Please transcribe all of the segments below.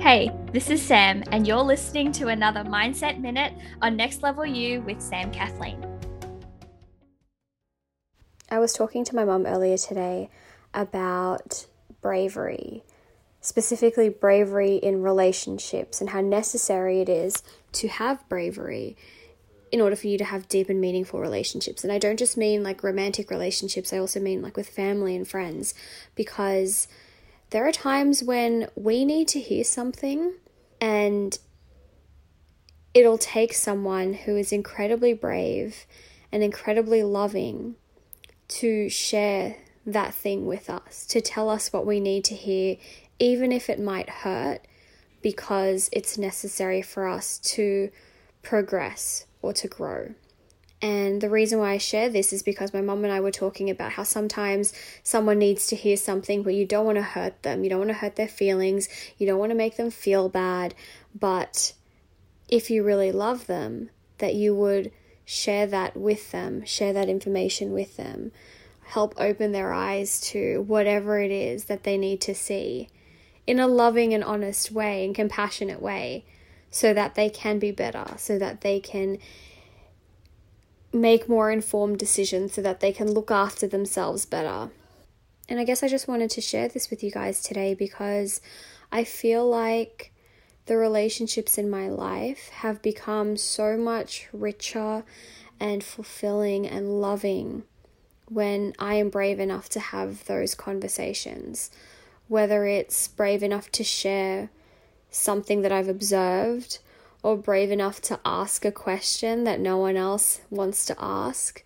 Hey, this is Sam, and you're listening to another Mindset Minute on Next Level You with Sam Kathleen. I was talking to my mum earlier today about bravery, specifically bravery in relationships, and how necessary it is to have bravery in order for you to have deep and meaningful relationships. And I don't just mean like romantic relationships, I also mean like with family and friends, because there are times when we need to hear something and it'll take someone who is incredibly brave and incredibly loving to share that thing with us, to tell us what we need to hear, even if it might hurt, because it's necessary for us to progress or to grow. And the reason why I share this is because my mum and I were talking about how sometimes someone needs to hear something, but you don't want to hurt them. You don't want to hurt their feelings. You don't want to make them feel bad. But if you really love them, that you would share that with them, share that information with them, help open their eyes to whatever it is that they need to see in a loving and honest way and compassionate way so that they can be better, so that they can make more informed decisions so that they can look after themselves better. And I guess I just wanted to share this with you guys today because I feel like the relationships in my life have become so much richer and fulfilling and loving when I am brave enough to have those conversations. Whether it's brave enough to share something that I've observed or brave enough to ask a question that no one else wants to ask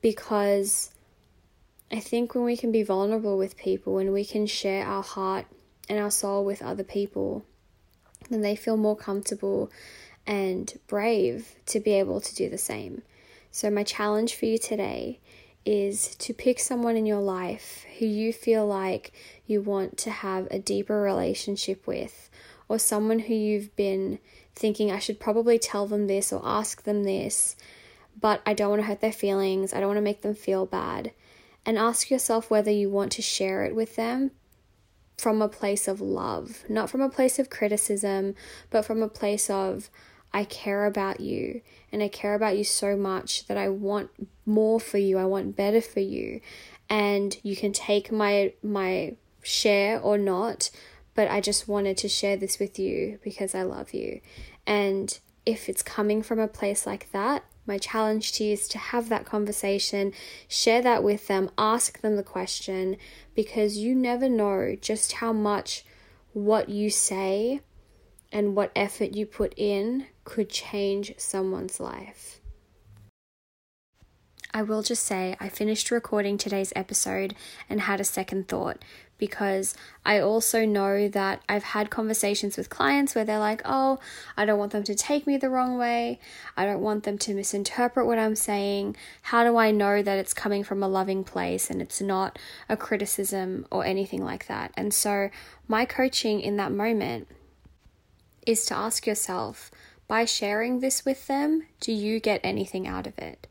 because I think when we can be vulnerable with people, when we can share our heart and our soul with other people, then they feel more comfortable and brave to be able to do the same. So, my challenge for you today is to pick someone in your life who you feel like you want to have a deeper relationship with, or someone who you've been thinking I should probably tell them this or ask them this, but I don't want to hurt their feelings, I don't want to make them feel bad. And ask yourself whether you want to share it with them from a place of love, not from a place of criticism, but from a place of I care about you and I care about you so much that I want more for you, I want better for you. And you can take my my share or not, but I just wanted to share this with you because I love you. And if it's coming from a place like that, my challenge to you is to have that conversation, share that with them, ask them the question, because you never know just how much what you say and what effort you put in could change someone's life. I will just say I finished recording today's episode and had a second thought because I also know that I've had conversations with clients where they're like, oh, I don't want them to take me the wrong way. I don't want them to misinterpret what I'm saying. How do I know that it's coming from a loving place and it's not a criticism or anything like that? And so, my coaching in that moment is to ask yourself by sharing this with them, do you get anything out of it?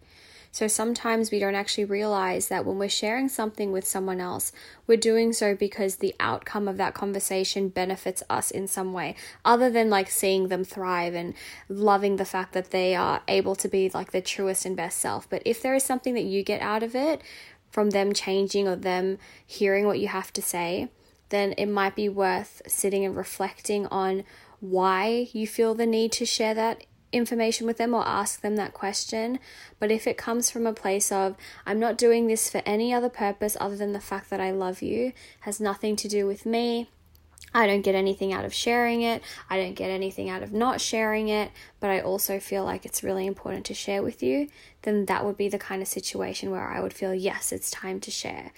So sometimes we don't actually realize that when we're sharing something with someone else, we're doing so because the outcome of that conversation benefits us in some way, other than like seeing them thrive and loving the fact that they are able to be like their truest and best self. But if there is something that you get out of it from them changing or them hearing what you have to say, then it might be worth sitting and reflecting on why you feel the need to share that information with them or ask them that question. But if it comes from a place of, I'm not doing this for any other purpose other than the fact that I love you, has nothing to do with me. I don't get anything out of sharing it. I don't get anything out of not sharing it, but I also feel like it's really important to share with you, then that would be the kind of situation where I would feel, yes, it's time to share.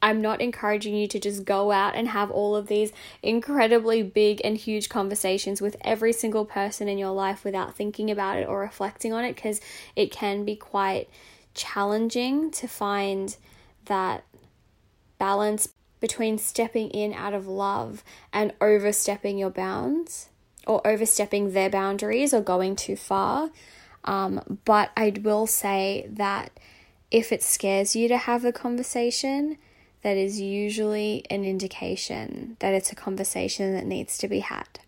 I'm not encouraging you to just go out and have all of these incredibly big and huge conversations with every single person in your life without thinking about it or reflecting on it because it can be quite challenging to find that balance between stepping in out of love and overstepping your bounds or overstepping their boundaries or going too far. Um, but I will say that if it scares you to have the conversation, that is usually an indication that it's a conversation that needs to be had.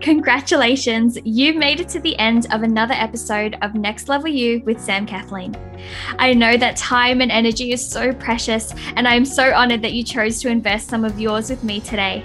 Congratulations, you've made it to the end of another episode of Next Level You with Sam Kathleen. I know that time and energy is so precious, and I am so honored that you chose to invest some of yours with me today.